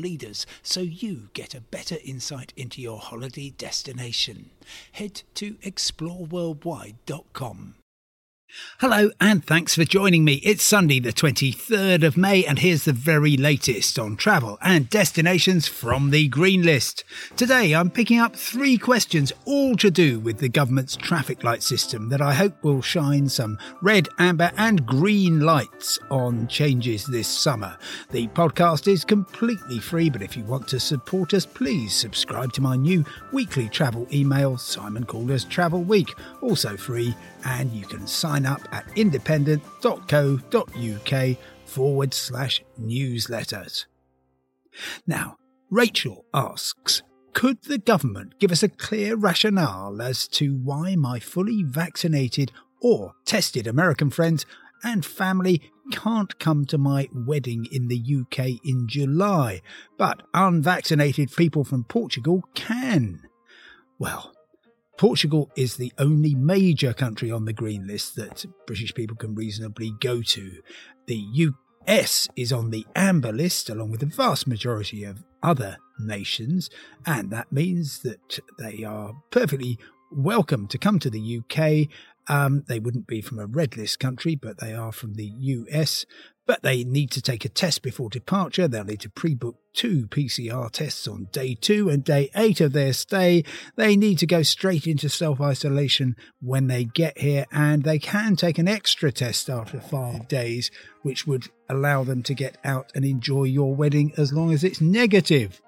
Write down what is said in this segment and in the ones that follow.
leaders so you get a better insight into your holiday destination. Head to exploreworldwide.com. Hello, and thanks for joining me. It's Sunday, the 23rd of May, and here's the very latest on travel and destinations from the Green List. Today, I'm picking up three questions, all to do with the government's traffic light system, that I hope will shine some red, amber, and green lights on changes this summer. The podcast is completely free, but if you want to support us, please subscribe to my new weekly travel email, Simon Calder's Travel Week, also free, and you can sign up at independent.co.uk forward slash newsletters. Now, Rachel asks, could the government give us a clear rationale as to why my fully vaccinated or tested American friends and family can't come to my wedding in the UK in July, but unvaccinated people from Portugal can? Well, Portugal is the only major country on the green list that British people can reasonably go to. The US is on the amber list, along with the vast majority of other nations, and that means that they are perfectly welcome to come to the UK. Um, they wouldn't be from a red list country, but they are from the US but they need to take a test before departure. They'll need to pre book two PCR tests on day two and day eight of their stay. They need to go straight into self isolation when they get here, and they can take an extra test after five days, which would allow them to get out and enjoy your wedding as long as it's negative.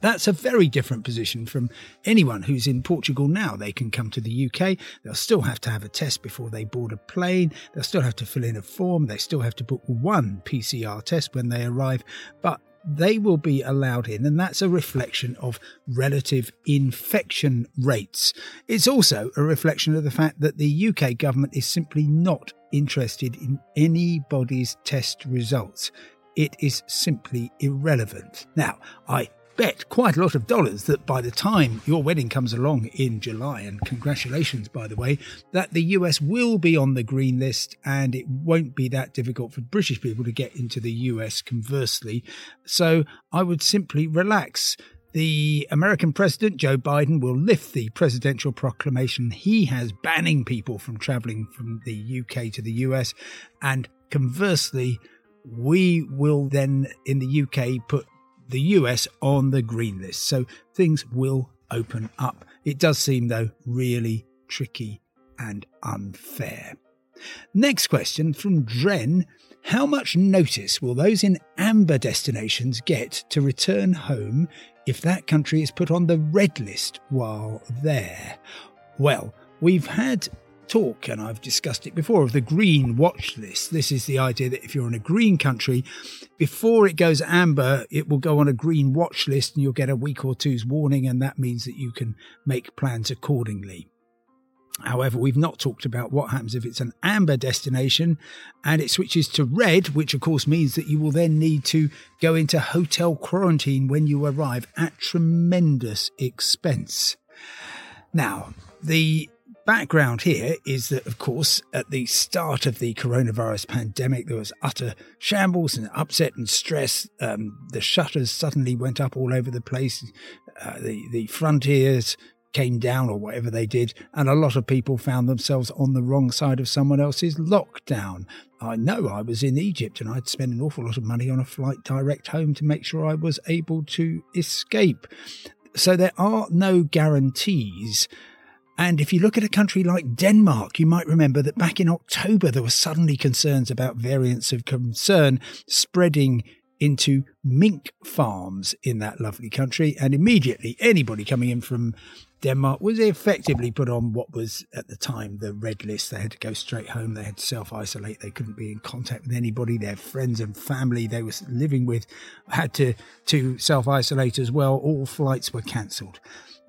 That's a very different position from anyone who's in Portugal now. They can come to the UK. They'll still have to have a test before they board a plane. They'll still have to fill in a form. They still have to book one PCR test when they arrive. But they will be allowed in, and that's a reflection of relative infection rates. It's also a reflection of the fact that the UK government is simply not interested in anybody's test results. It is simply irrelevant. Now, I bet quite a lot of dollars that by the time your wedding comes along in July, and congratulations, by the way, that the US will be on the green list and it won't be that difficult for British people to get into the US conversely. So I would simply relax. The American president, Joe Biden, will lift the presidential proclamation he has banning people from traveling from the UK to the US. And conversely, we will then in the UK put the US on the green list. So things will open up. It does seem, though, really tricky and unfair. Next question from Dren How much notice will those in amber destinations get to return home if that country is put on the red list while there? Well, we've had talk, and I've discussed it before, of the green watch list. This is the idea that if you're in a green country, before it goes amber, it will go on a green watch list and you'll get a week or two's warning, and that means that you can make plans accordingly. However, we've not talked about what happens if it's an amber destination and it switches to red, which of course means that you will then need to go into hotel quarantine when you arrive at tremendous expense. Now, the background here is that, of course, at the start of the coronavirus pandemic, there was utter shambles and upset and stress. Um, the shutters suddenly went up all over the place. Uh, the the frontiers came down or whatever they did, and a lot of people found themselves on the wrong side of someone else's lockdown. I know I was in Egypt and I'd spent an awful lot of money on a flight direct home to make sure I was able to escape. So there are no guarantees and if you look at a country like Denmark, you might remember that back in October, there were suddenly concerns about variants of concern spreading into mink farms in that lovely country. And immediately, anybody coming in from Denmark was effectively put on what was at the time the red list. They had to go straight home. They had to self isolate. They couldn't be in contact with anybody. Their friends and family they were living with had to, to self isolate as well. All flights were cancelled.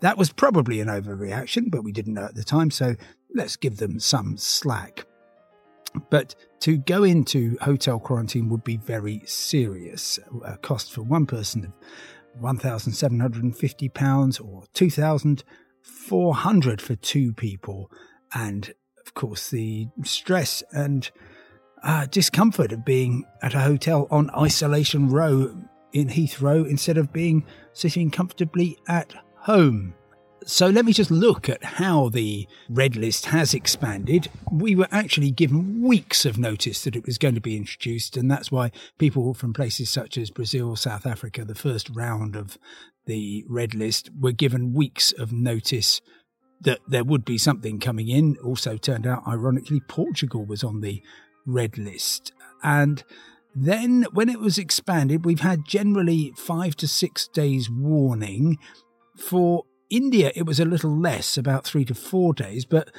That was probably an overreaction, but we didn't know at the time. So let's give them some slack. But to go into hotel quarantine would be very serious. A cost for one person of £1,750 or 2400 for two people. And of course, the stress and uh, discomfort of being at a hotel on Isolation Row in Heathrow instead of being sitting comfortably at home. So let me just look at how the red list has expanded. We were actually given weeks of notice that it was going to be introduced, and that's why people from places such as Brazil, South Africa, the first round of the red list, were given weeks of notice that there would be something coming in. Also, turned out, ironically, Portugal was on the red list. And then, when it was expanded, we've had generally five to six days warning for India, it was a little less, about three to four days. But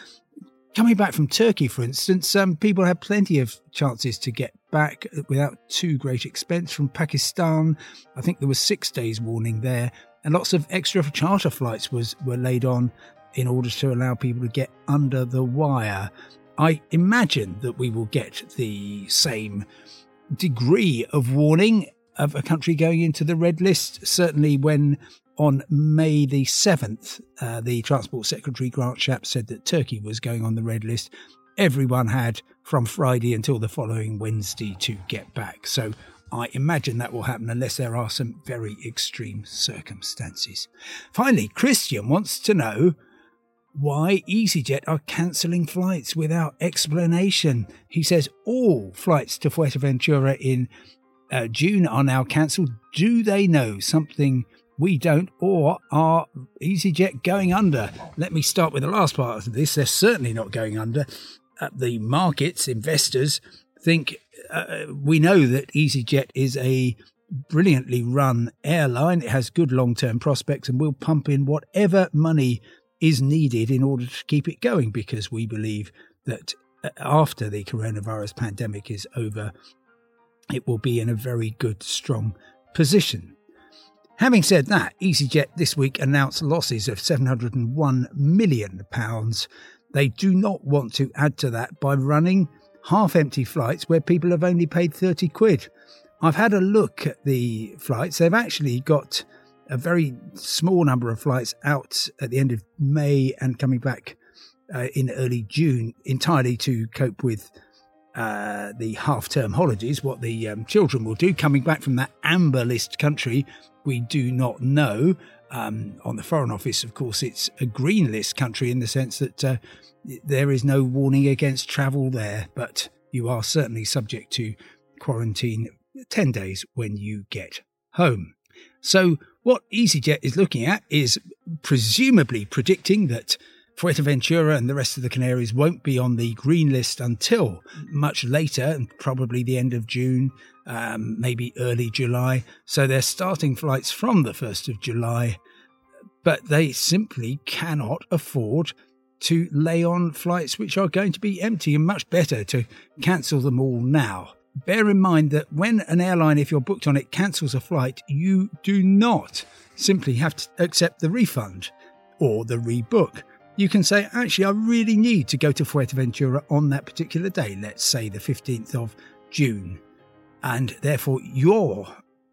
coming back from Turkey, for instance, um, people had plenty of chances to get back without too great expense. From Pakistan, I think there was six days warning there, and lots of extra charter flights was were laid on in order to allow people to get under the wire. I imagine that we will get the same degree of warning of a country going into the red list. Certainly, when on May the 7th, uh, the Transport Secretary Grant Shapps said that Turkey was going on the red list. Everyone had from Friday until the following Wednesday to get back. So I imagine that will happen unless there are some very extreme circumstances. Finally, Christian wants to know why EasyJet are cancelling flights without explanation. He says all flights to Fuerteventura in uh, June are now cancelled. Do they know something we don't, or are EasyJet going under? Let me start with the last part of this. They're certainly not going under. Uh, the markets, investors, think uh, we know that EasyJet is a brilliantly run airline. It has good long term prospects and will pump in whatever money is needed in order to keep it going because we believe that uh, after the coronavirus pandemic is over, it will be in a very good, strong position. Having said that, EasyJet this week announced losses of £701 million. They do not want to add to that by running half empty flights where people have only paid 30 quid. I've had a look at the flights. They've actually got a very small number of flights out at the end of May and coming back uh, in early June entirely to cope with uh, the half term holidays, what the um, children will do coming back from that amber list country we do not know. Um, on the Foreign Office, of course, it's a green list country in the sense that uh, there is no warning against travel there, but you are certainly subject to quarantine 10 days when you get home. So, what EasyJet is looking at is presumably predicting that Fuerteventura and the rest of the Canaries won't be on the green list until much later, probably the end of June, um, maybe early July. So they're starting flights from the 1st of July, but they simply cannot afford to lay on flights which are going to be empty and much better to cancel them all now. Bear in mind that when an airline, if you're booked on it, cancels a flight, you do not simply have to accept the refund or the rebook you can say, actually, I really need to go to Fuerteventura on that particular day, let's say the 15th of June. And therefore, you're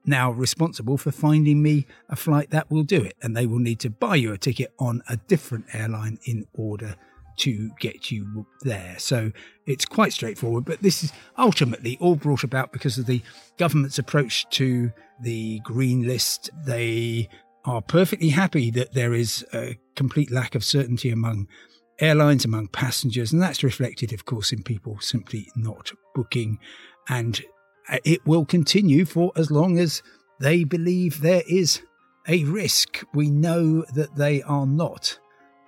now responsible for finding me a flight that will do it. And they will need to buy you a ticket on a different airline in order to get you there. So it's quite straightforward. But this is ultimately all brought about because of the government's approach to the green list. They are perfectly happy that there is a complete lack of certainty among airlines, among passengers, and that's reflected, of course, in people simply not booking. And it will continue for as long as they believe there is a risk. We know that they are not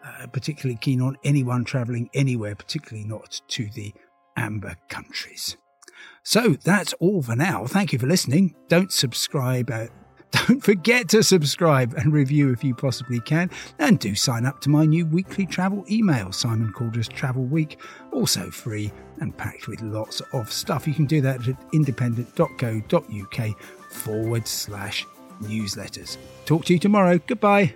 uh, particularly keen on anyone travelling anywhere, particularly not to the amber countries. So that's all for now. Thank you for listening. Don't subscribe. Uh, don't forget to subscribe and review if you possibly can. And do sign up to my new weekly travel email, Simon Calder's Travel Week. Also free and packed with lots of stuff. You can do that at independent.co.uk forward slash newsletters. Talk to you tomorrow. Goodbye.